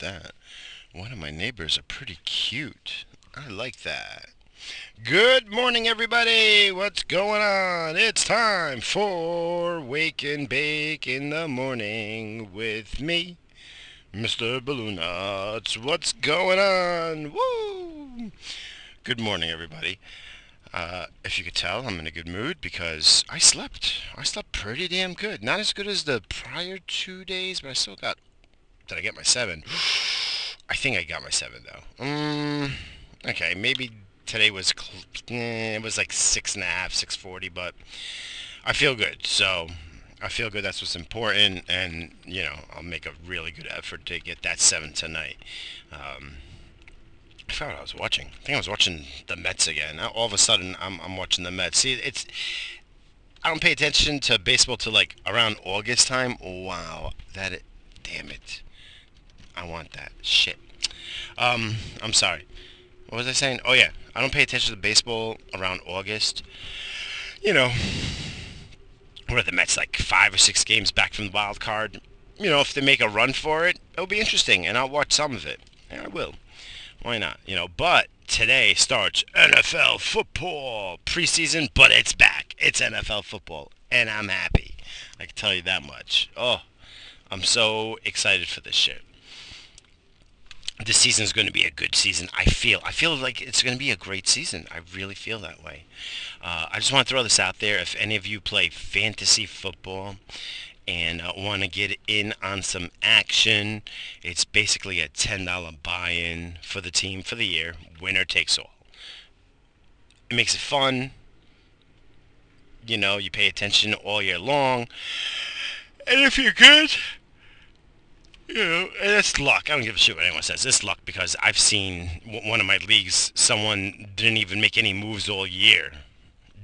that? One of my neighbors are pretty cute. I like that. Good morning, everybody. What's going on? It's time for Wake and Bake in the Morning with me, Mr. BalloonKnots. What's going on? Woo! Good morning, everybody. Uh, if you could tell, I'm in a good mood because I slept. I slept pretty damn good. Not as good as the prior two days, but I still got. Did I get my seven? I think I got my seven though. Um, okay, maybe today was eh, it was like six and a half, six forty, but I feel good. So I feel good. That's what's important, and you know I'll make a really good effort to get that seven tonight. Um, I forgot I was watching. I think I was watching the Mets again. All of a sudden, I'm I'm watching the Mets. See, it's I don't pay attention to baseball till like around August time. Wow, that it, damn it, I want that shit. Um, I'm sorry. What was I saying? Oh yeah, I don't pay attention to baseball around August. You know, where the Mets like five or six games back from the wild card. You know, if they make a run for it, it'll be interesting, and I'll watch some of it. Yeah, I will. Why not? You know, but today starts NFL football preseason, but it's back. It's NFL football, and I'm happy. I can tell you that much. Oh, I'm so excited for this shit. This season is going to be a good season. I feel. I feel like it's going to be a great season. I really feel that way. Uh, I just want to throw this out there. If any of you play fantasy football and uh, want to get in on some action, it's basically a $10 buy-in for the team for the year. Winner takes all. It makes it fun. You know, you pay attention all year long. And if you're good, you know, it's luck. I don't give a shit what anyone says. It's luck because I've seen w- one of my leagues, someone didn't even make any moves all year.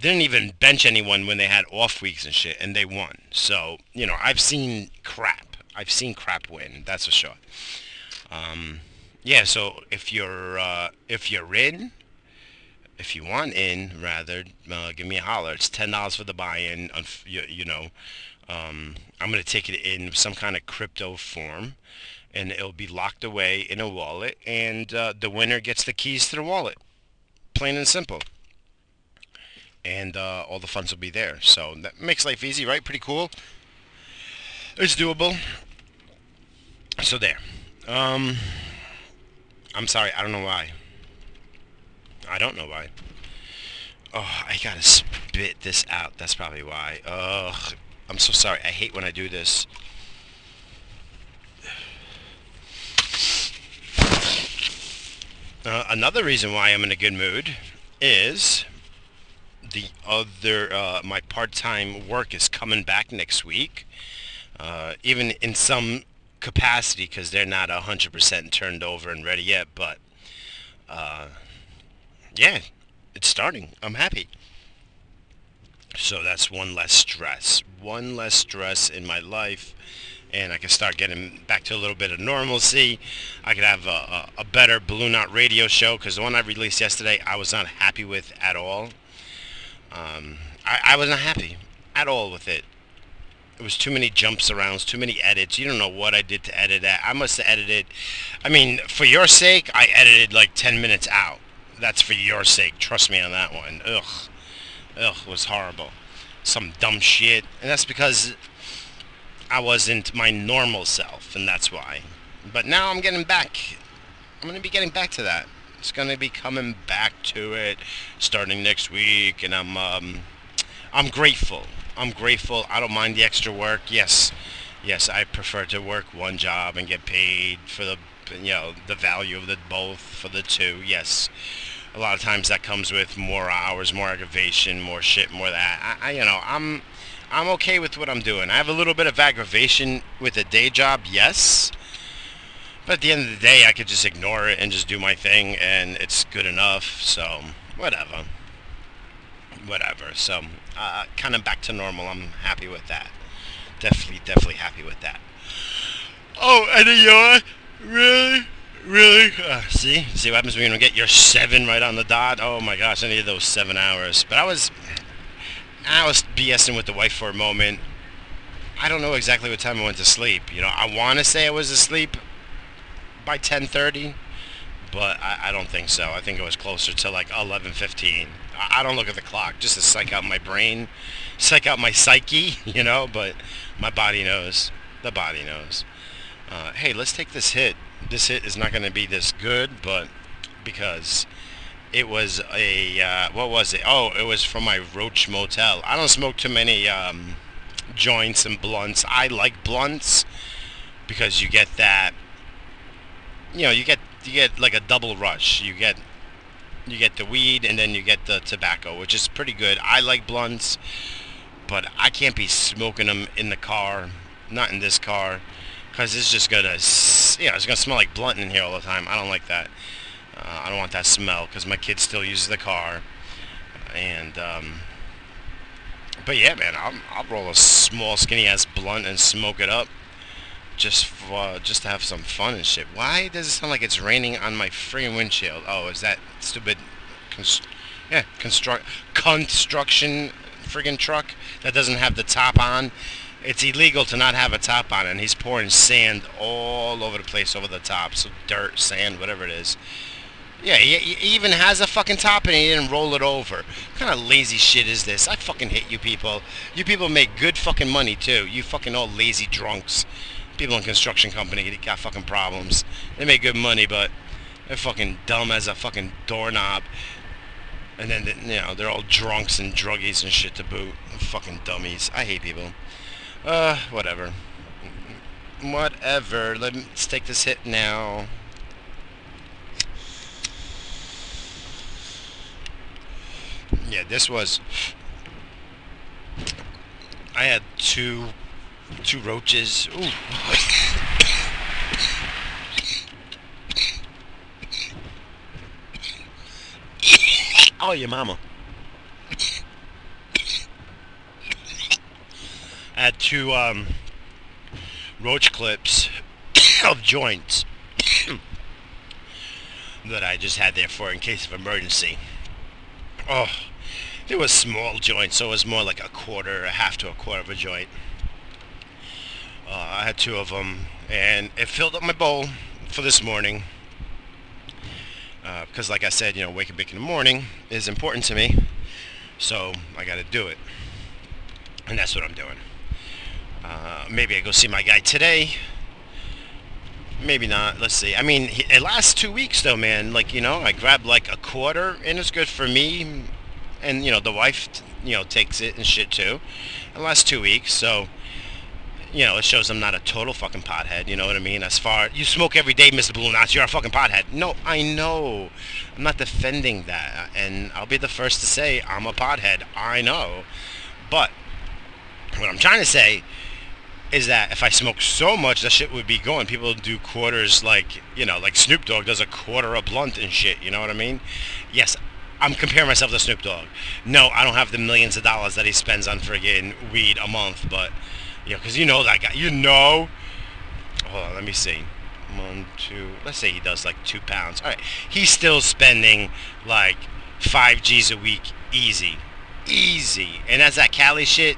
Didn't even bench anyone when they had off weeks and shit, and they won. So, you know, I've seen crap. I've seen crap win. That's for sure. Um, yeah. So if you're uh, if you're in, if you want in, rather, uh, give me a holler. It's ten dollars for the buy-in. You, you know, um, I'm gonna take it in some kind of crypto form, and it'll be locked away in a wallet, and uh, the winner gets the keys to the wallet. Plain and simple. And uh, all the funds will be there. So that makes life easy, right? Pretty cool. It's doable. So there. Um, I'm sorry. I don't know why. I don't know why. Oh, I gotta spit this out. That's probably why. Ugh. I'm so sorry. I hate when I do this. Uh, another reason why I'm in a good mood is the other uh, my part-time work is coming back next week. Uh, even in some capacity because they're not 100% turned over and ready yet, but uh, yeah, it's starting. I'm happy. So that's one less stress. One less stress in my life. And I can start getting back to a little bit of normalcy. I could have a, a, a better Balloon Knot radio show because the one I released yesterday I was not happy with at all. Um, I, I was not happy at all with it. It was too many jumps arounds, too many edits. You don't know what I did to edit that. I must have edited. I mean, for your sake, I edited like 10 minutes out. That's for your sake. Trust me on that one. Ugh. Ugh, it was horrible. Some dumb shit. And that's because I wasn't my normal self, and that's why. But now I'm getting back. I'm going to be getting back to that. It's going to be coming back to it starting next week, and I'm um, I'm grateful. I'm grateful. I don't mind the extra work. Yes, yes, I prefer to work one job and get paid for the you know the value of the both for the two. Yes, a lot of times that comes with more hours, more aggravation, more shit, more that. I, I you know I'm I'm okay with what I'm doing. I have a little bit of aggravation with a day job. Yes. But at the end of the day, I could just ignore it and just do my thing, and it's good enough. So, whatever. Whatever. So, uh, kind of back to normal. I'm happy with that. Definitely, definitely happy with that. Oh, and you're really, really. Uh, see, see what happens when you don't get your seven right on the dot. Oh my gosh, I needed those seven hours. But I was, I was BSing with the wife for a moment. I don't know exactly what time I went to sleep. You know, I want to say I was asleep, by 10:30, but I, I don't think so. I think it was closer to like 11:15. I, I don't look at the clock just to psych out my brain, psych out my psyche, you know. But my body knows. The body knows. Uh, hey, let's take this hit. This hit is not going to be this good, but because it was a uh, what was it? Oh, it was from my Roach Motel. I don't smoke too many um, joints and blunts. I like blunts because you get that. You know, you get you get like a double rush. You get you get the weed and then you get the tobacco, which is pretty good. I like blunts, but I can't be smoking them in the car. Not in this car, because it's just gonna, yeah, it's gonna smell like blunt in here all the time. I don't like that. Uh, I don't want that smell because my kid still uses the car, and um, but yeah, man, I'll, I'll roll a small skinny ass blunt and smoke it up just for, uh, just to have some fun and shit. Why does it sound like it's raining on my freaking windshield? Oh, is that stupid, const- yeah, construct construction friggin' truck that doesn't have the top on? It's illegal to not have a top on, it, and he's pouring sand all over the place over the top. So dirt, sand, whatever it is. Yeah, he, he even has a fucking top and he didn't roll it over. What kind of lazy shit is this? I fucking hate you people. You people make good fucking money too. You fucking all lazy drunks. People in construction company got fucking problems. They make good money, but they're fucking dumb as a fucking doorknob. And then, you know, they're all drunks and druggies and shit to boot. Fucking dummies. I hate people. Uh, whatever. Whatever. Let's take this hit now. Yeah, this was. I had two, two roaches. Ooh. oh, your mama. Had two um, roach clips of joints that I just had there for in case of emergency. Oh, it was small joint, so it was more like a quarter, a half to a quarter of a joint. Uh, I had two of them, and it filled up my bowl for this morning. Uh, because, like I said, you know, waking up in the morning is important to me, so I got to do it, and that's what I'm doing. Uh, maybe I go see my guy today. Maybe not. Let's see. I mean, it lasts two weeks though, man. Like you know, I grab like a quarter, and it's good for me and you know the wife you know takes it and shit too. It lasts two weeks, so you know it shows I'm not a total fucking pothead. You know what I mean? As far you smoke every day, Mr. BalloonKnots, you're a fucking pothead. No, I know. I'm not defending that, and I'll be the first to say I'm a pothead. I know, but what I'm trying to say is that if I smoke so much, that shit would be going. People do quarters like, you know, like Snoop Dogg does a quarter a blunt and shit. You know what I mean? Yes, I'm comparing myself to Snoop Dogg. No, I don't have the millions of dollars that he spends on friggin' weed a month, but you know, because you know that guy. You know. Hold on, let me see. One, two. Let's say he does like two pounds. All right, he's still spending like five G's a week, easy, easy. And that's that Cali shit.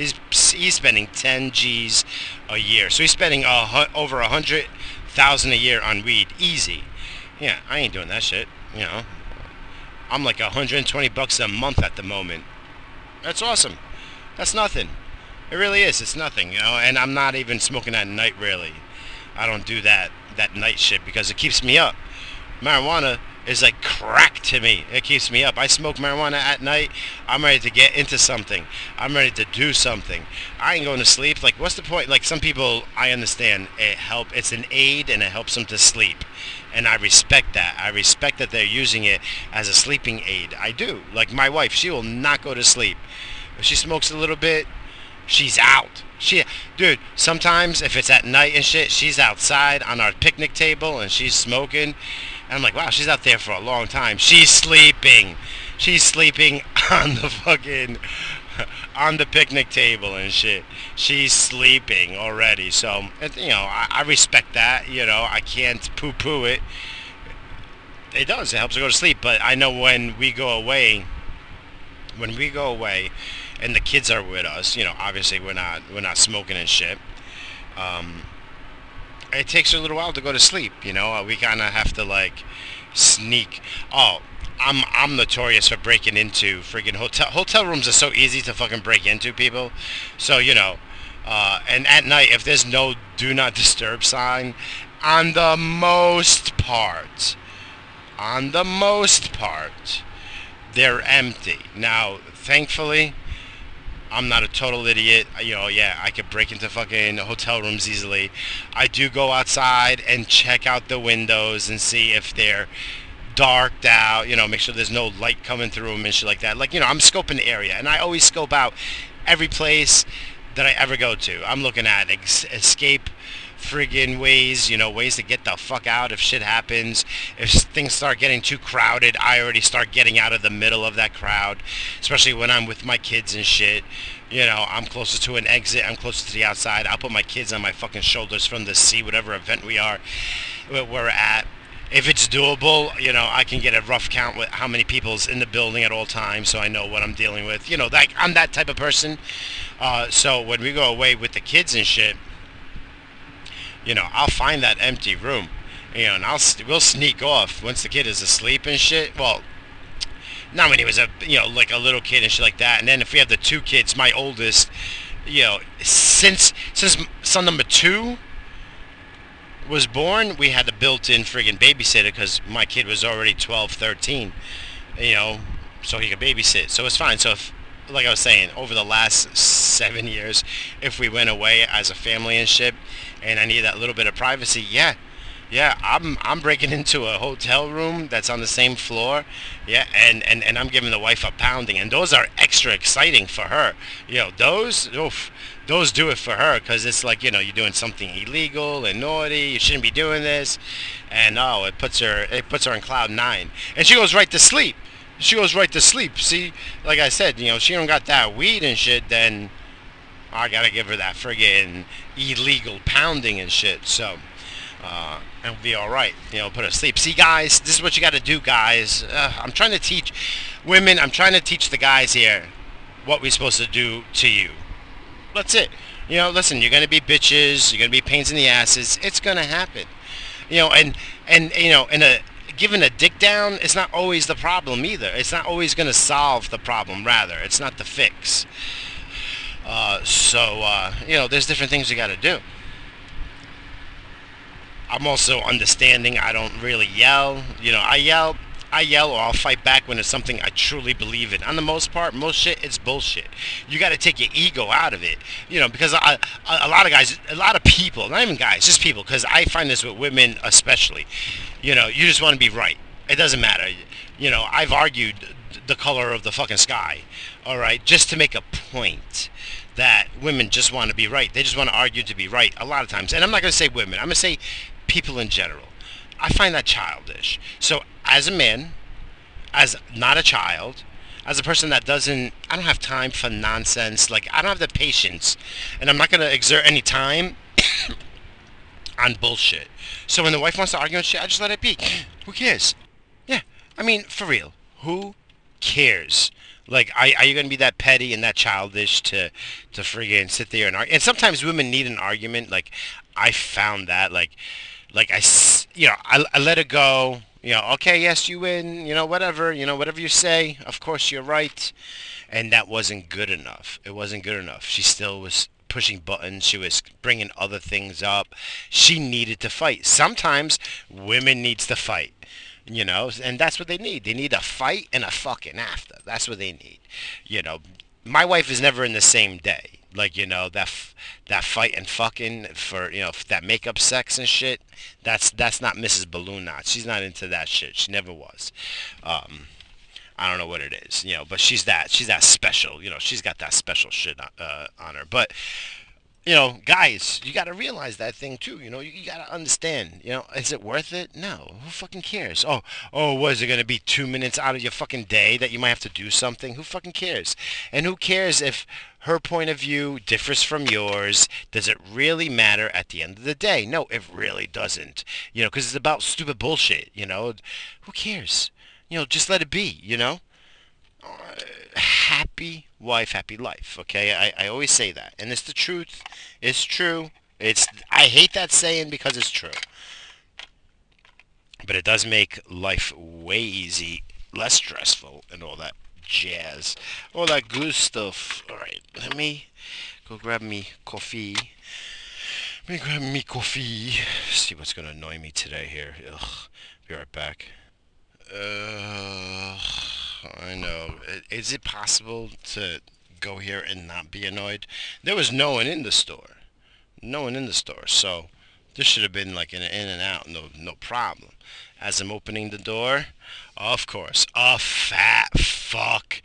He's he's spending ten G's a year, so he's spending a, over a hundred thousand a year on weed, easy. Yeah, I ain't doing that shit. You know, I'm like 120 bucks a month at the moment. That's awesome. That's nothing. It really is. It's nothing, you know. And I'm not even smoking at night really. I don't do that that night shit because it keeps me up. Marijuana is like crack to me. It keeps me up. I smoke marijuana at night. I'm ready to get into something. I'm ready to do something. I ain't going to sleep. Like, what's the point? Like, some people, I understand it help. It's an aid and it helps them to sleep, and I respect that. I respect that they're using it as a sleeping aid. I do. Like my wife, she will not go to sleep. If she smokes a little bit, she's out. She, dude, sometimes if it's at night and shit, she's outside on our picnic table and she's smoking and I'm like, wow, she's out there for a long time. She's sleeping. She's sleeping on the fucking on the picnic table and shit. She's sleeping already. So, you know, I, I respect that. You know, I can't poo-poo it. It does. It helps her go to sleep. But I know when we go away, when we go away, and the kids are with us, you know, obviously we're not we're not smoking and shit. Um, it takes her a little while to go to sleep. You know, we kind of have to like sneak. Oh, I'm I'm notorious for breaking into friggin' hotel hotel rooms are so easy to fucking break into people. So you know, uh, and at night if there's no do not disturb sign, on the most part, on the most part, they're empty. Now, thankfully, I'm not a total idiot. You know, yeah, I could break into fucking hotel rooms easily. I do go outside and check out the windows and see if they're darked out, you know, make sure there's no light coming through them and shit like that. Like, you know, I'm scoping the area and I always scope out every place that I ever go to. I'm looking at ex- escape friggin' ways, you know, ways to get the fuck out if shit happens. If things start getting too crowded, I already start getting out of the middle of that crowd, especially when I'm with my kids and shit. You know, I'm closer to an exit, I'm closer to the outside. I'll put my kids on my fucking shoulders from the sea, whatever event we are, where we're at. If it's doable, you know, I can get a rough count with how many people's in the building at all times, so I know what I'm dealing with. You know, like I'm that type of person. Uh, so when we go away with the kids and shit, you know, I'll find that empty room, you know, and I'll we'll sneak off once the kid is asleep and shit. Well, not when he was a you know like a little kid and shit like that. And then if we have the two kids, my oldest, you know, since since son number two was born, we had a built-in friggin' babysitter because my kid was already 12, 13, you know, so he could babysit. So it's fine. So if like I was saying, over the last seven years, if we went away as a family and shit, and I need that little bit of privacy, yeah, yeah, I'm I'm breaking into a hotel room that's on the same floor, yeah, and, and, and I'm giving the wife a pounding, and those are extra exciting for her. You know, those, oof, those do it for her because it's like you know you're doing something illegal and naughty. You shouldn't be doing this, and oh, it puts her it puts her in cloud nine, and she goes right to sleep she goes right to sleep. See, like I said, you know, she don't got that weed and shit, then I gotta give her that friggin' illegal pounding and shit. So, uh, it'll be all right. You know, put her to sleep. See, guys, this is what you got to do, guys. Uh, I'm trying to teach women. I'm trying to teach the guys here what we're supposed to do to you. That's it. You know, listen. You're gonna be bitches. You're gonna be pains in the asses. It's gonna happen. You know, and and you know, in a giving a dick down is not always the problem either. It's not always going to solve the problem. Rather, it's not the fix. Uh, so uh, you know, there's different things you got to do. I'm also understanding. I don't really yell. You know, I yell I yell or I'll fight back when it's something I truly believe in. On the most part, most shit, it's bullshit. You got to take your ego out of it, you know, because I, a, a lot of guys, a lot of people, not even guys, just people, because I find this with women especially. You know, you just want to be right. It doesn't matter. You know, I've argued the color of the fucking sky, all right, just to make a point that women just want to be right. They just want to argue to be right a lot of times. And I'm not going to say women. I'm going to say people in general. I find that childish. So as a man, as not a child, as a person that doesn't, I don't have time for nonsense. Like I don't have the patience, and I'm not gonna exert any time on bullshit. So when the wife wants to argue and shit, I just let it be. Who cares? Yeah, I mean, for real, who cares? Like, are, are you going to be that petty and that childish to to friggin' sit there and argue? And sometimes women need an argument. Like, I found that. Like, like I, you know, I, I let it go. You know, okay, yes, you win. You know, whatever. You know, whatever you say. Of course, you're right. And that wasn't good enough. It wasn't good enough. She still was pushing buttons. She was bringing other things up. She needed to fight. Sometimes women needs to fight. You know, and that's what they need. They need a fight and a fucking after. That's what they need. You know, my wife is never in the same day like you know that f- that fight and fucking for you know that makeup sex and shit that's that's not mrs balloon knot she's not into that shit she never was um i don't know what it is you know but she's that she's that special you know she's got that special shit uh, on her but you know, guys, you got to realize that thing too. You know, you, you got to understand. You know, is it worth it? No. Who fucking cares? Oh, oh, was it going to be two minutes out of your fucking day that you might have to do something? Who fucking cares? And who cares if her point of view differs from yours? Does it really matter at the end of the day? No, it really doesn't. You know, because it's about stupid bullshit. You know, who cares? You know, just let it be. You know happy wife, happy life. Okay, I, I always say that, and it's the truth. It's true. It's I hate that saying because it's true. But it does make life way easy, less stressful, and all that jazz. All that good stuff. Alright, let me go grab me coffee. Let me grab me coffee. See what's gonna annoy me today here. Ugh. Be right back. Uh, I know. Is it possible to go here and not be annoyed? There was no one in the store. No one in the store. So this should have been like an in and out, no no problem. As I'm opening the door, of course, a fat fuck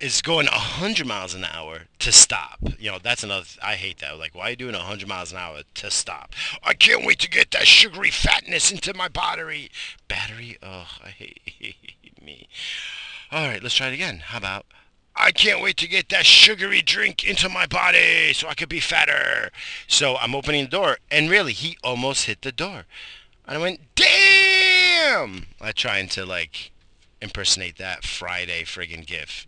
is going 100 miles an hour to stop. You know, that's another, I hate that. Like, why are you doing 100 miles an hour to stop? I can't wait to get that sugary fatness into my battery. Battery? Oh, I hate me. All right, let's try it again. How about, I can't wait to get that sugary drink into my body so I could be fatter. So I'm opening the door, and really, he almost hit the door. And I went, damn! I trying to, like, impersonate that Friday friggin' gif.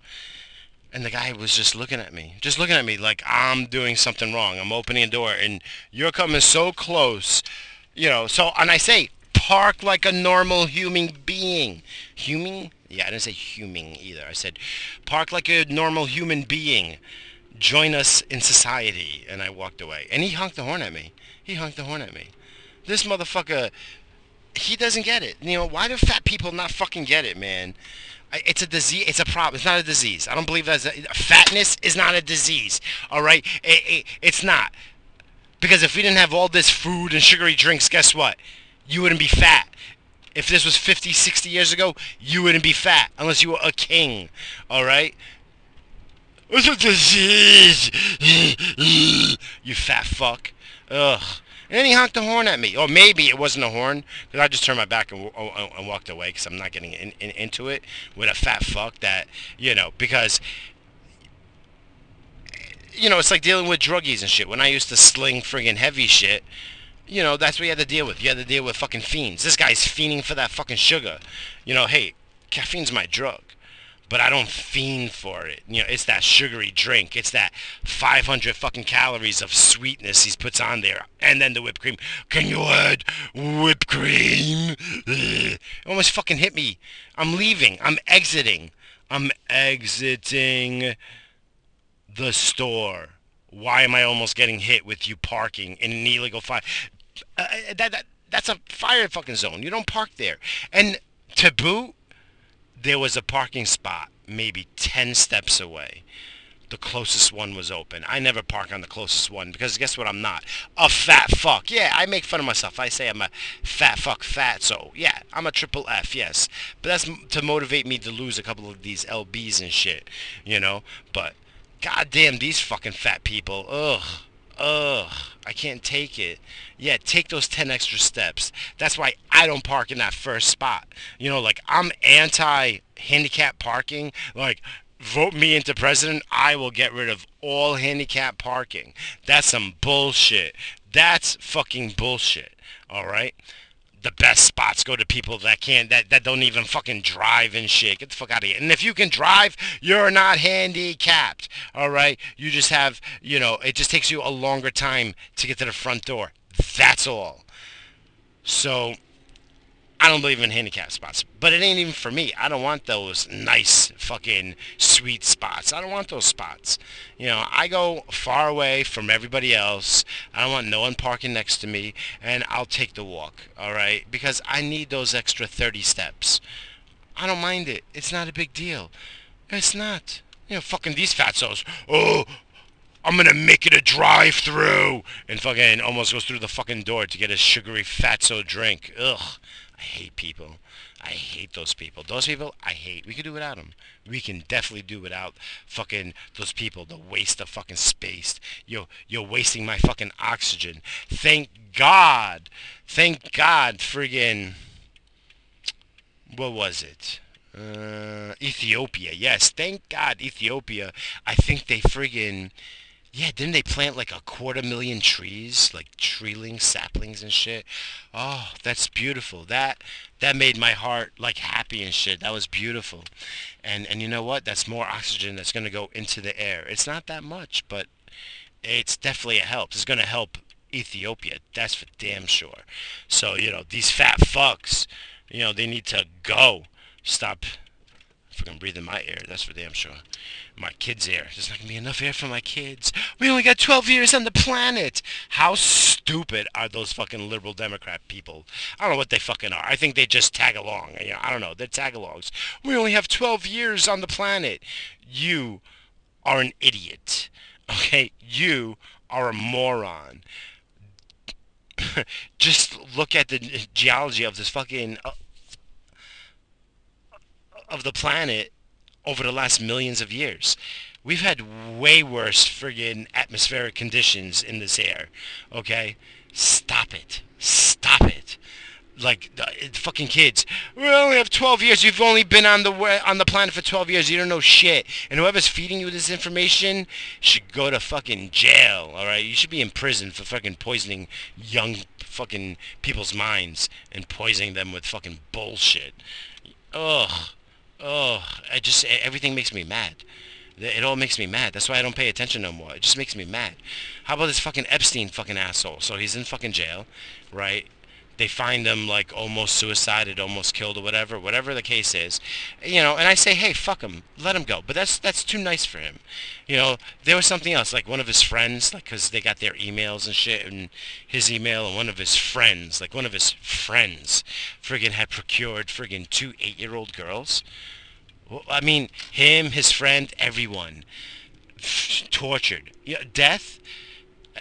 And the guy was just looking at me, just looking at me like I'm doing something wrong. I'm opening a door and you're coming so close, you know. So, and I say, park like a normal human being. Human? Yeah, I didn't say human either. I said, park like a normal human being. Join us in society. And I walked away. And he honked the horn at me. He honked the horn at me. This motherfucker, he doesn't get it. You know, why do fat people not fucking get it, man? It's a disease. It's a problem. It's not a disease. I don't believe that. Fatness is not a disease. All right, it, it, it's not. Because if we didn't have all this food and sugary drinks, guess what? You wouldn't be fat. If this was 50, 60 years ago, you wouldn't be fat unless you were a king. All right? It's a disease. you fat fuck. Ugh. And then he honked the horn at me. Or maybe it wasn't a horn, because I just turned my back and, and walked away because I'm not getting in, in, into it with a fat fuck that, you know, because, you know, it's like dealing with druggies and shit. When I used to sling friggin' heavy shit, you know, that's what you had to deal with. You had to deal with fucking fiends. This guy's fiending for that fucking sugar. You know, hey, caffeine's my drug but I don't fiend for it. You know, it's that sugary drink. It's that 500 fucking calories of sweetness he puts on there, and then the whipped cream. Can you add whipped cream? It almost fucking hit me. I'm leaving. I'm exiting. I'm exiting the store. Why am I almost getting hit with you parking in an illegal fire? Uh, that, that that's a fire fucking zone. You don't park there. And to boot, there was a parking spot maybe 10 steps away. The closest one was open. I never park on the closest one because guess what? I'm not a fat fuck. Yeah, I make fun of myself. I say I'm a fat fuck fat. So yeah, I'm a triple F. Yes, but that's to motivate me to lose a couple of these lbs and shit. You know. But goddamn, these fucking fat people. Ugh. Ugh, I can't take it. Yeah, take those 10 extra steps. That's why I don't park in that first spot. You know, like I'm anti handicap parking. Like, vote me into president, I will get rid of all handicap parking. That's some bullshit. That's fucking bullshit. All right? The best spots go to people that can't that, that don't even fucking drive and shit. Get the fuck out of here. And if you can drive, you're not handicapped. All right? You just have, you know, it just takes you a longer time to get to the front door. That's all. So I don't believe in handicap spots, but it ain't even for me. I don't want those nice fucking sweet spots. I don't want those spots. You know, I go far away from everybody else. I don't want no one parking next to me, and I'll take the walk, all right? Because I need those extra 30 steps. I don't mind it. It's not a big deal. It's not. You know, fucking these fatzos. Oh, I'm gonna make it a drive-through, and fucking almost goes through the fucking door to get a sugary fatso drink. Ugh. I hate people. I hate those people. Those people, I hate. We can do without them. We can definitely do without fucking those people. The waste of fucking space. You're, you're wasting my fucking oxygen. Thank God. Thank God friggin... What was it? Uh, Ethiopia. Yes, thank God Ethiopia. I think they friggin... Yeah, didn't they plant like a quarter million trees, like treelings, saplings and shit? Oh, that's beautiful. That that made my heart like happy and shit. That was beautiful. And and you know what? That's more oxygen that's going to go into the air. It's not that much, but it's definitely a help. It's going to help Ethiopia. That's for damn sure. So, you know, these fat fucks, you know, they need to go. Stop fucking breathing my air. That's for damn sure. My kids' air. There's not gonna be enough air for my kids. We only got 12 years on the planet. How stupid are those fucking liberal Democrat people? I don't know what they fucking are. I think they just tag along. You know, I don't know. They're tag-alongs. We only have 12 years on the planet. You are an idiot. Okay? You are a moron. just look at the geology of this fucking uh, of the planet over the last millions of years. We've had way worse friggin' atmospheric conditions in this air. Okay? Stop it. Stop it. Like the fucking kids. We only have 12 years. You've only been on the on the planet for 12 years. You don't know shit. And whoever's feeding you this information should go to fucking jail. All right? You should be in prison for fucking poisoning young fucking people's minds and poisoning them with fucking bullshit. Ugh. Oh, I just everything makes me mad. It all makes me mad. That's why I don't pay attention no more. It just makes me mad. How about this fucking Epstein fucking asshole? So he's in fucking jail, right? They find him like almost suicided, almost killed or whatever, whatever the case is, you know, and I say, hey, fuck him, let him go. But that's that's too nice for him, you know. There was something else, like one of his friends, like because they got their emails and shit, and his email, and one of his friends, like one of his friends, friggin' had procured friggin' two eight-year-old girls. Well, I mean, him, his friend, everyone, tortured. Yeah, death,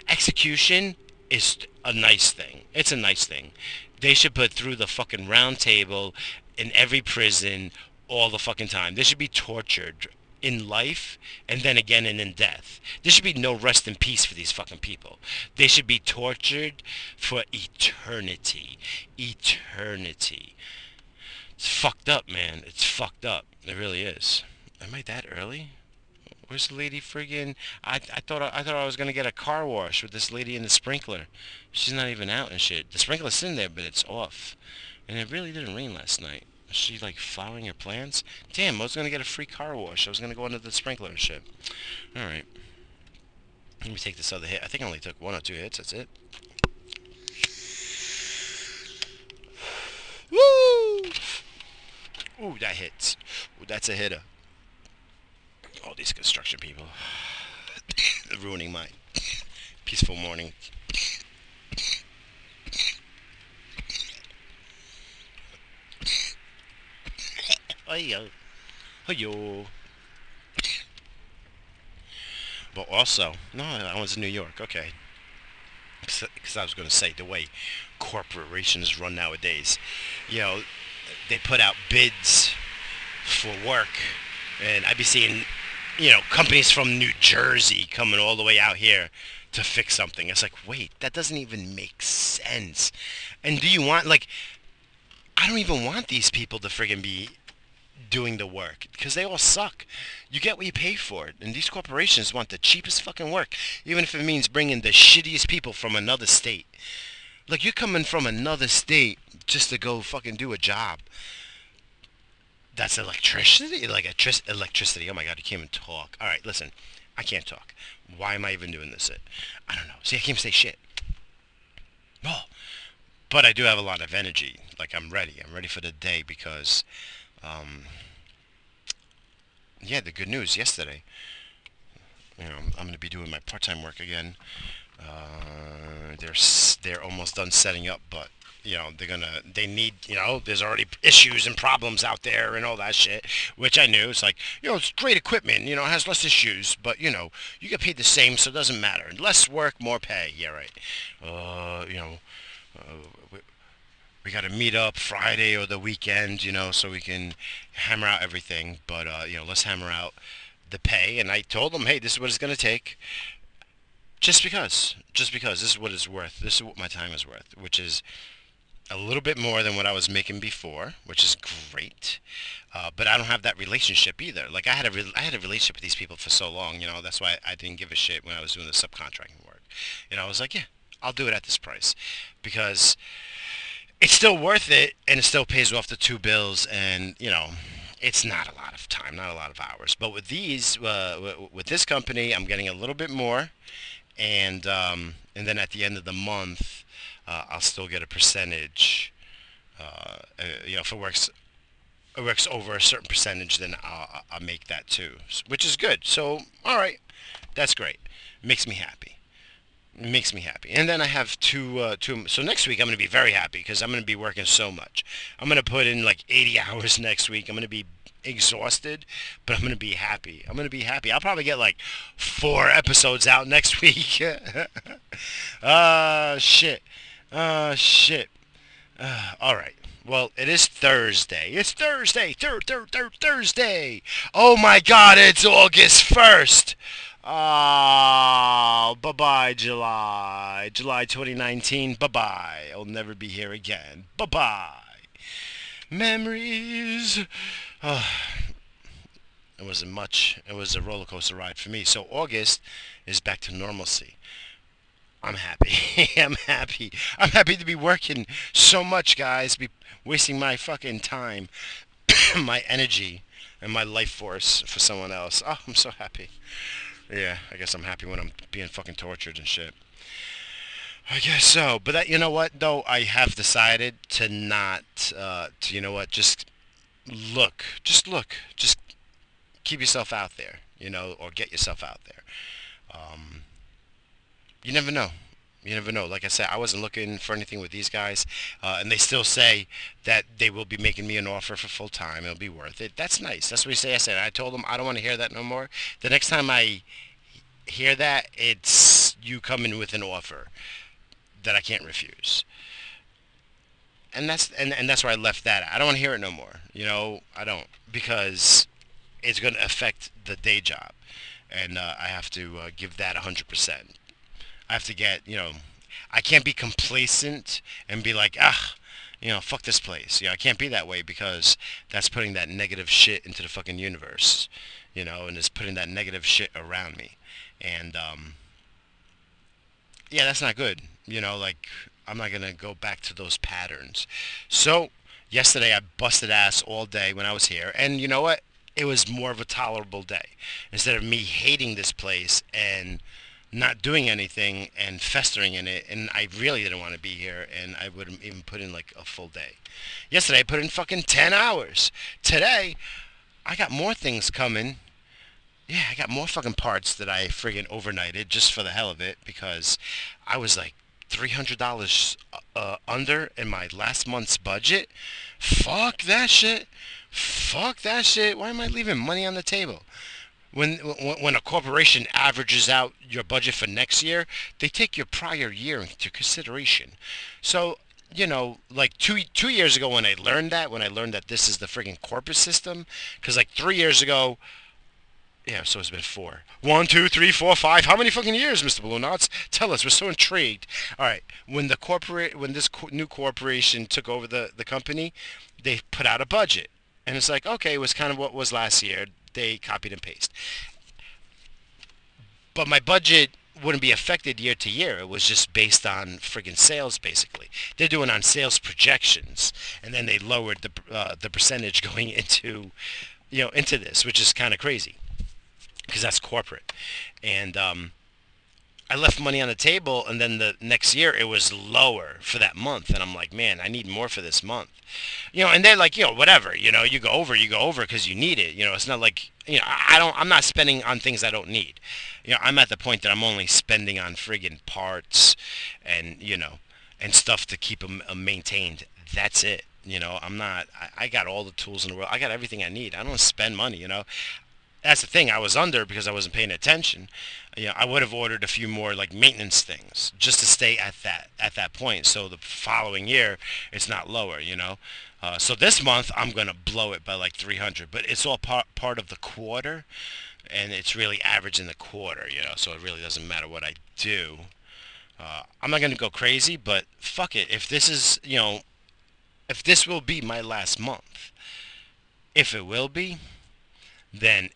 execution is a nice thing. It's a nice thing. They should put through the fucking round table in every prison all the fucking time. They should be tortured in life and then again and in death. There should be no rest in peace for these fucking people. They should be tortured for eternity. Eternity. It's fucked up, man. It's fucked up. It really is. Am I that early? Where's the lady friggin'? I, I thought I, thought I was gonna get a car wash with this lady in the sprinkler. She's not even out and shit. The sprinkler's in there, but it's off. And it really didn't rain last night. Is she like following her plans? Damn, I was gonna get a free car wash. I was gonna go under the sprinkler and shit. All right. Let me take this other hit. I think I only took one or two hits. That's it. Woo! Ooh, that hits. Ooh, that's a hitter all these construction people ruining my peaceful morning. Hiyo. Hiyo. But also, no, I was in New York. Okay. Because I was going to say the way corporations run nowadays, you know, they put out bids for work, and I'd be seeing you know, companies from New Jersey coming all the way out here to fix something. It's like, wait, that doesn't even make sense. And do you want like I don't even want these people to friggin' be doing the work because they all suck. You get what you pay for and these corporations want the cheapest fucking work, even if it means bringing the shittiest people from another state. Like you're coming from another state just to go fucking do a job. That's electricity? Like electricity. Oh my god, you can't even talk. All right, listen. I can't talk. Why am I even doing this? I don't know. See, I can't say shit. Oh, but I do have a lot of energy. Like I'm ready. I'm ready for the day because, um, yeah, the good news yesterday. You know, I'm going to be doing my part-time work again. Uh, they're they're almost done setting up, but you know they're gonna they need you know there's already issues and problems out there and all that shit which i knew. It's like you know it's great equipment you know it has less issues but you know you get paid the same so it doesn't matter. Less work more pay. Yeah right. Uh you know uh, we, got to meet up friday or the weekend you know so we can hammer out everything. But uh you know let's hammer out the pay. And i told them hey this is what it's gonna take just because just because this is what it's worth this is what my time is worth which is a little bit more than what I was making before, which is great. Uh, but I don't have that relationship either. Like I had a re- I had a relationship with these people for so long, you know. That's why I didn't give a shit when I was doing the subcontracting work. You know, I was like, yeah, I'll do it at this price because it's still worth it and it still pays off the two bills and you know it's not a lot of time not a lot of hours but with these uh, with this company i'm getting a little bit more and um, and then at the end of the month, uh, I'll still get a percentage. Uh, uh, you know, if it works, it works over a certain percentage, then I'll, I'll make that too, which is good. So, all right, that's great. Makes me happy. Makes me happy. And then I have two, uh, two. So next week I'm going to be very happy because I'm going to be working so much. I'm going to put in like 80 hours next week. I'm going to be exhausted, but I'm going to be happy. I'm going to be happy. I'll probably get like four episodes out next week. Ah, uh, shit. Ah, uh, shit. Uh, all right. Well, it is Thursday. It's Thursday. Third, third, third, Thursday. Oh my God! It's August first. Oh, bye bye, July. July 2019. Bye bye. I'll never be here again. Bye bye. Memories. It wasn't much. It was a roller coaster ride for me. So August is back to normalcy. I'm happy. I'm happy. I'm happy to be working so much, guys. Be wasting my fucking time, my energy, and my life force for someone else. Oh, I'm so happy. Yeah, I guess I'm happy when I'm being fucking tortured and shit. I guess so. But that, you know what, though? I have decided to not, uh, to, you know what, just look. Just look. Just keep yourself out there, you know, or get yourself out there. Um, you never know. You never know. Like I said, I wasn't looking for anything with these guys, uh, and they still say that they will be making me an offer for full time. It'll be worth it. That's nice. That's what we say. I said. I told them I don't want to hear that no more. The next time I hear that, it's you coming with an offer that I can't refuse. And that's and, and that's where I left that. I don't want to hear it no more. You know, I don't because it's going to affect the day job, and uh, I have to uh, give that hundred percent. I have to get, you know, I can't be complacent and be like, ah, you know, fuck this place. You know, I can't be that way because that's putting that negative shit into the fucking universe, you know, and it's putting that negative shit around me. And, um, yeah, that's not good. You know, like, I'm not going to go back to those patterns. So, yesterday I busted ass all day when I was here. And you know what? It was more of a tolerable day. Instead of me hating this place and not doing anything and festering in it and I really didn't want to be here and I wouldn't even put in like a full day. Yesterday I put in fucking 10 hours. Today I got more things coming. Yeah, I got more fucking parts that I friggin' overnighted just for the hell of it because I was like $300 uh, under in my last month's budget. Fuck that shit. Fuck that shit. Why am I leaving money on the table? when when a corporation averages out your budget for next year, they take your prior year into consideration. So you know, like two two years ago when I learned that, when I learned that this is the friggin' corporate system, because like three years ago, yeah, so it's been four. One, two, three, four, five. How many fucking years, Mr. Blue? Tell us. We're so intrigued. All right, when the corporate, when this co- new corporation took over the the company, they put out a budget, and it's like, okay, it was kind of what was last year they copied and paste. But my budget wouldn't be affected year to year. It was just based on friggin' sales, basically. They're doing on sales projections, and then they lowered the uh, the percentage going into, you know, into this, which is kind of crazy, because that's corporate, and um, I left money on the table, and then the next year it was lower for that month, and I'm like, man, I need more for this month, you know. And they're like, you know, whatever, you know, you go over, you go over because you need it, you know. It's not like, you know, I don't, I'm not spending on things I don't need, you know. I'm at the point that I'm only spending on friggin' parts, and you know, and stuff to keep them uh, maintained. That's it. You know, I'm not. I, I got all the tools in the world. I got everything I need. I don't spend money. You know, that's the thing. I was under because I wasn't paying attention. You know, I would have ordered a few more like maintenance things just to stay at that at that point. So the following year, it's not lower. You know, uh, so this month I'm gonna blow it by like 300, but it's all part part of the quarter, and it's really average in the quarter. You know, so it really doesn't matter what I do. Uh, I'm not gonna go crazy, but fuck it. If this is you know, if this will be my last month, if it will be, then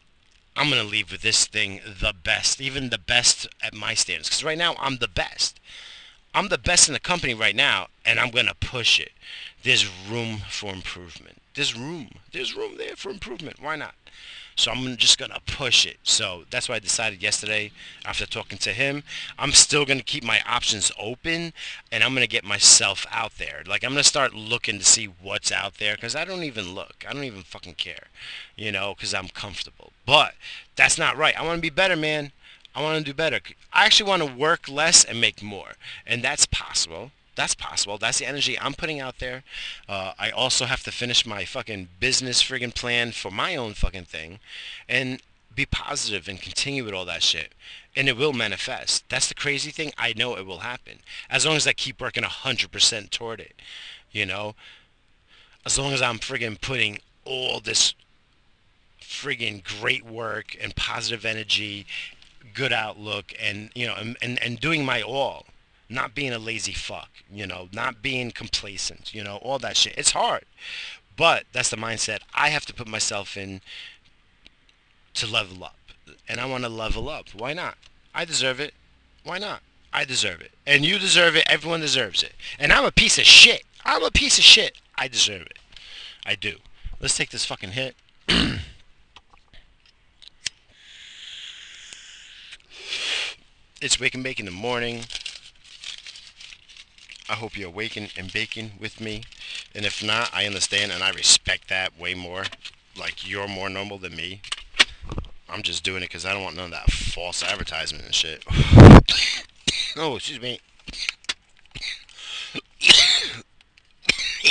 I'm going to leave with this thing the best, even the best at my standards. Because right now, I'm the best. I'm the best in the company right now, and I'm going to push it. There's room for improvement. There's room. There's room there for improvement. Why not? So I'm just gonna push it. So that's why I decided yesterday, after talking to him, I'm still gonna keep my options open, and I'm gonna get myself out there. Like I'm gonna start looking to see what's out there, cause I don't even look. I don't even fucking care, you know, cause I'm comfortable. But that's not right. I want to be better, man. I want to do better. I actually want to work less and make more, and that's possible. That's possible. That's the energy I'm putting out there. Uh, I also have to finish my fucking business friggin' plan for my own fucking thing, and be positive and continue with all that shit. And it will manifest. That's the crazy thing. I know it will happen as long as I keep working hundred percent toward it. You know, as long as I'm friggin' putting all this friggin' great work and positive energy, good outlook, and you know, and, and, and doing my all not being a lazy fuck, you know, not being complacent, you know, all that shit. It's hard. But that's the mindset I have to put myself in to level up. And I want to level up. Why not? I deserve it. Why not? I deserve it. And you deserve it. Everyone deserves it. And I'm a piece of shit. I'm a piece of shit. I deserve it. I do. Let's take this fucking hit. it's Wake and Bake in the morning. I hope you're waking and baking with me. And if not, I understand and I respect that way more. Like you're more normal than me. I'm just doing it because I don't want none of that false advertisement and shit. oh, excuse me.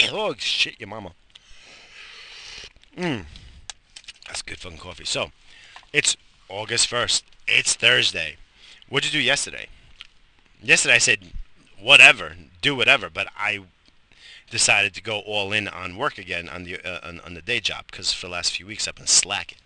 oh, shit, your mama. Mmm. That's good fucking coffee. So, it's August 1st. It's Thursday. What'd you do yesterday? Yesterday I said, whatever, do whatever. But I decided to go all in on work again on the uh, on, on the day job because for the last few weeks I've been slacking.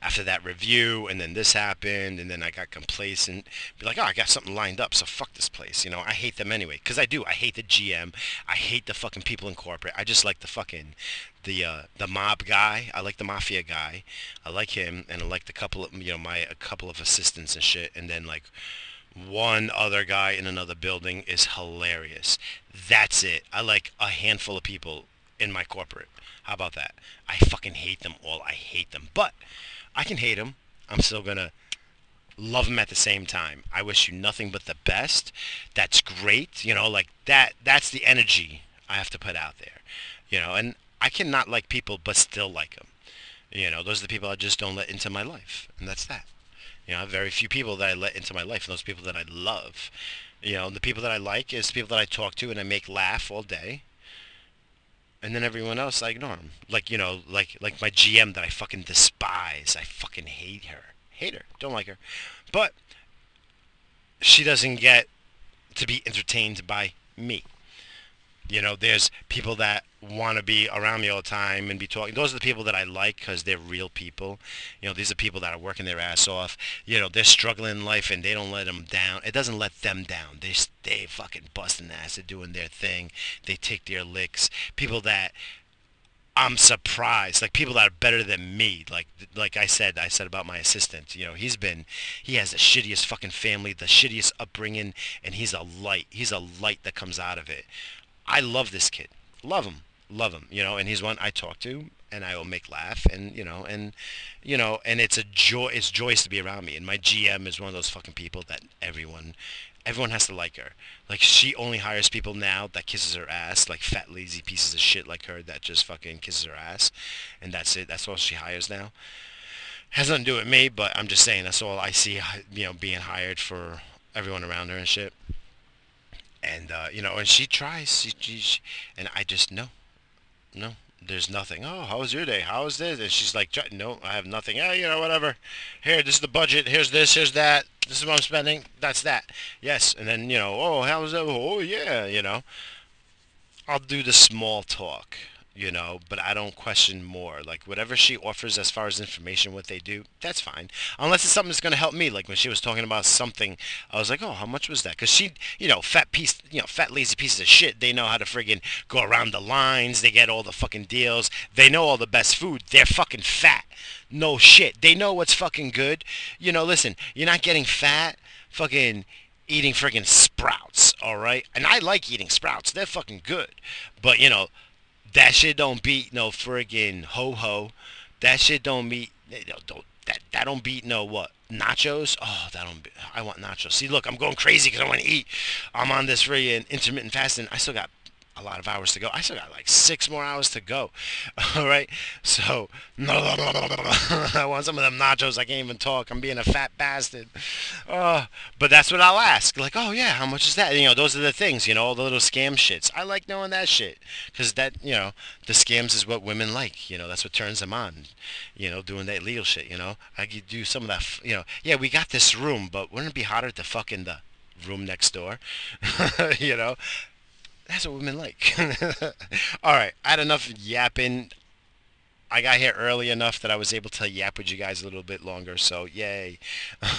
After that review, and then this happened, and then I got complacent. Be like, oh, I got something lined up, so fuck this place. You know, I hate them anyway, because I do. I hate the GM. I hate the fucking people in corporate. I just like the fucking the uh, the mob guy. I like the mafia guy. I like him, and I like the couple of you know my a couple of assistants and shit. And then like one other guy in another building is hilarious. That's it. I like a handful of people in my corporate. How about that? I fucking hate them all. I hate them. But I can hate them. I'm still going to love them at the same time. I wish you nothing but the best. That's great. You know, like that that's the energy I have to put out there. You know, and I cannot like people but still like them. You know, those are the people I just don't let into my life. And that's that. You know, very few people that I let into my life, and those people that I love. You know, the people that I like is people that I talk to and I make laugh all day. And then everyone else, I ignore them. Like, you know, like like my GM that I fucking despise. I fucking hate her. Hate her. Don't like her. But she doesn't get to be entertained by me. You know, there's people that want to be around me all the time and be talking. Those are the people that I like because they're real people. You know, these are people that are working their ass off. You know, they're struggling in life and they don't let them down. It doesn't let them down. They stay fucking busting ass. They're doing their thing. They take their licks. People that I'm surprised. Like people that are better than me. Like like I said, I said about my assistant. You know, he's been he has the shittiest fucking family, the shittiest upbringing, and he's a light. He's a light that comes out of it. I love this kid. Love him. Love him. You know, and he's one I talk to and I will make laugh and you know and you know and it's a joy it's joyous to be around me and my GM is one of those fucking people that everyone everyone has to like her. Like she only hires people now that kisses her ass like fat lazy pieces of shit like her that just fucking kisses her ass and that's it that's all she hires now. Has nothing to do with me but I'm just saying that's all I see you know being hired for everyone around her and shit. And uh, you know, and she tries, she, she, and I just no, no, there's nothing. Oh, how was your day? How was this? And she's like, no, I have nothing. Yeah, you know, whatever. Here, this is the budget. Here's this. Here's that. This is what I'm spending. That's that. Yes, and then you know, oh, how was that? Oh, yeah, you know. I'll do the small talk you know, but I don't question more. Like whatever she offers as far as information, what they do, that's fine. Unless it's something that's going to help me. Like when she was talking about something, I was like, oh, how much was that? Because she, you know, fat piece, you know, fat lazy pieces of shit. They know how to friggin' go around the lines. They get all the fucking deals. They know all the best food. They're fucking fat. No shit. They know what's fucking good. You know, listen, you're not getting fat. Fucking eating friggin' sprouts, all right? And I like eating sprouts. They're fucking good. But, you know, that shit don't beat no friggin' ho ho That shit don't meet. Don't that that don't beat no what nachos. Oh, that don't. Be, I want nachos. See, look, I'm going crazy because I want to eat. I'm on this really intermittent fasting. I still got a lot of hours to go. I still got like six more hours to go. All right. So I want some of them nachos. I can't even talk. I'm being a fat bastard. Uh, but that's what I'll ask. Like, oh yeah, how much is that? You know, those are the things. You know, all the little scam shits. I like knowing that shit because that, you know, the scams is what women like. You know, that's what turns them on. You know, doing that legal shit. You know, I could do some of that. You know, yeah, we got this room, but wouldn't it be hotter to fuck in the room next door? you know, that's what women like. All right, I had enough yapping. I got here early enough that I was able to yap with you guys a little bit longer. So yay!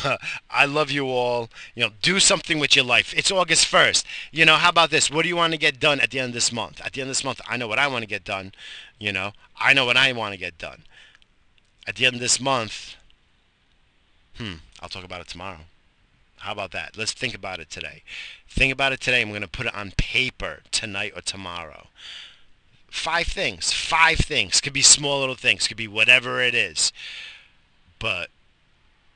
I love you all. You know, do something with your life. It's August first. You know, how about this? What do you want to get done at the end of this month? At the end of this month, I know what I want to get done. You know, I know what I want to get done. At the end of this month, hmm, I'll talk about it tomorrow. How about that? Let's think about it today. Think about it today. I'm going to put it on paper tonight or tomorrow. Five things. Five things. Could be small little things. Could be whatever it is. But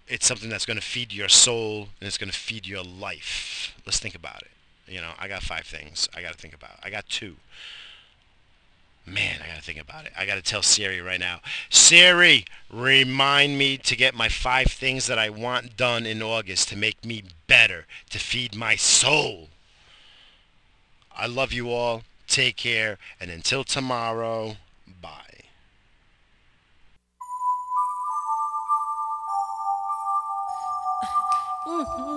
it's something that's going to feed your soul and it's going to feed your life. Let's think about it. You know, I got five things I got to think about. I got two. Man, I gotta think about it. I gotta tell Siri right now. Siri, remind me to get my five things that I want done in August to make me better, to feed my soul. I love you all. Take care. And until tomorrow, bye. Mm-hmm.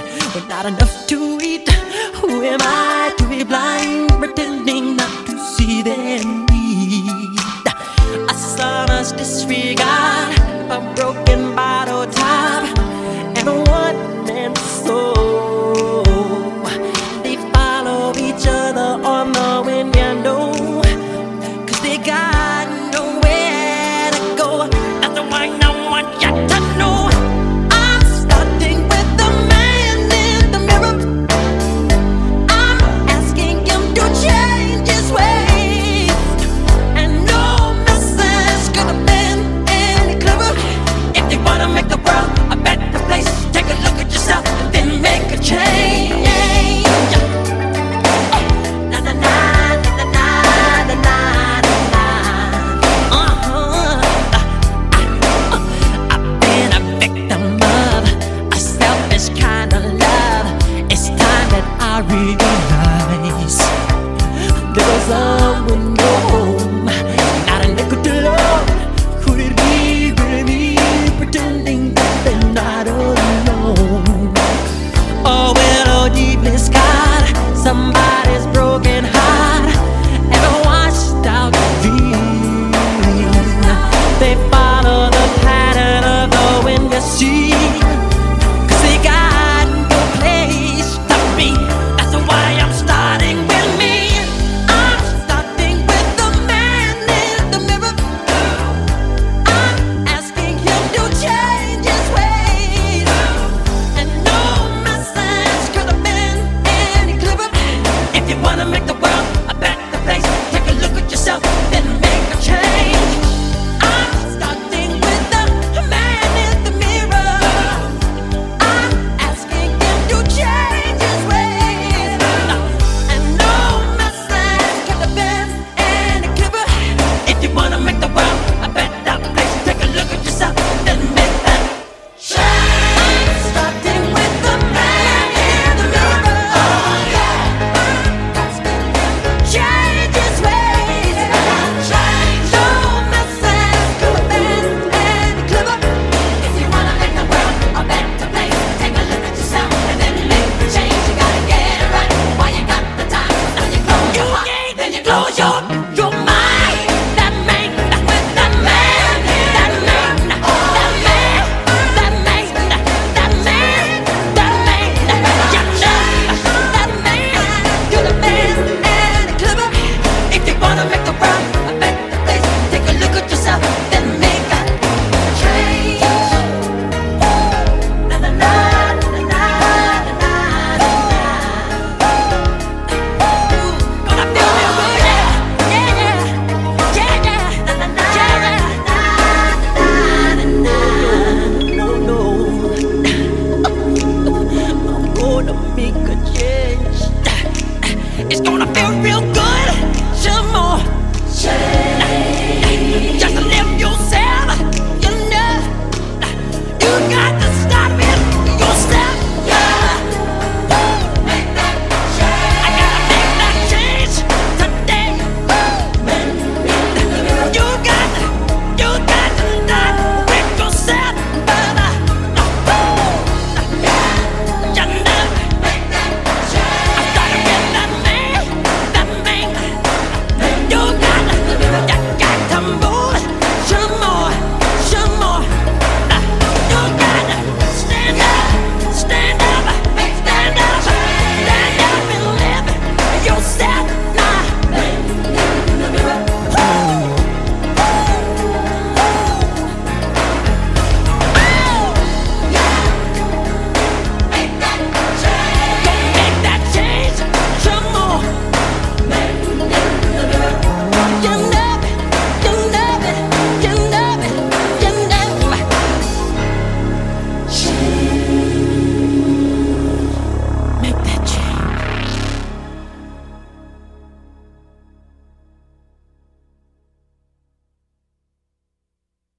but not enough to eat. Who am I to be blind, pretending not to see their need? A son's disregard,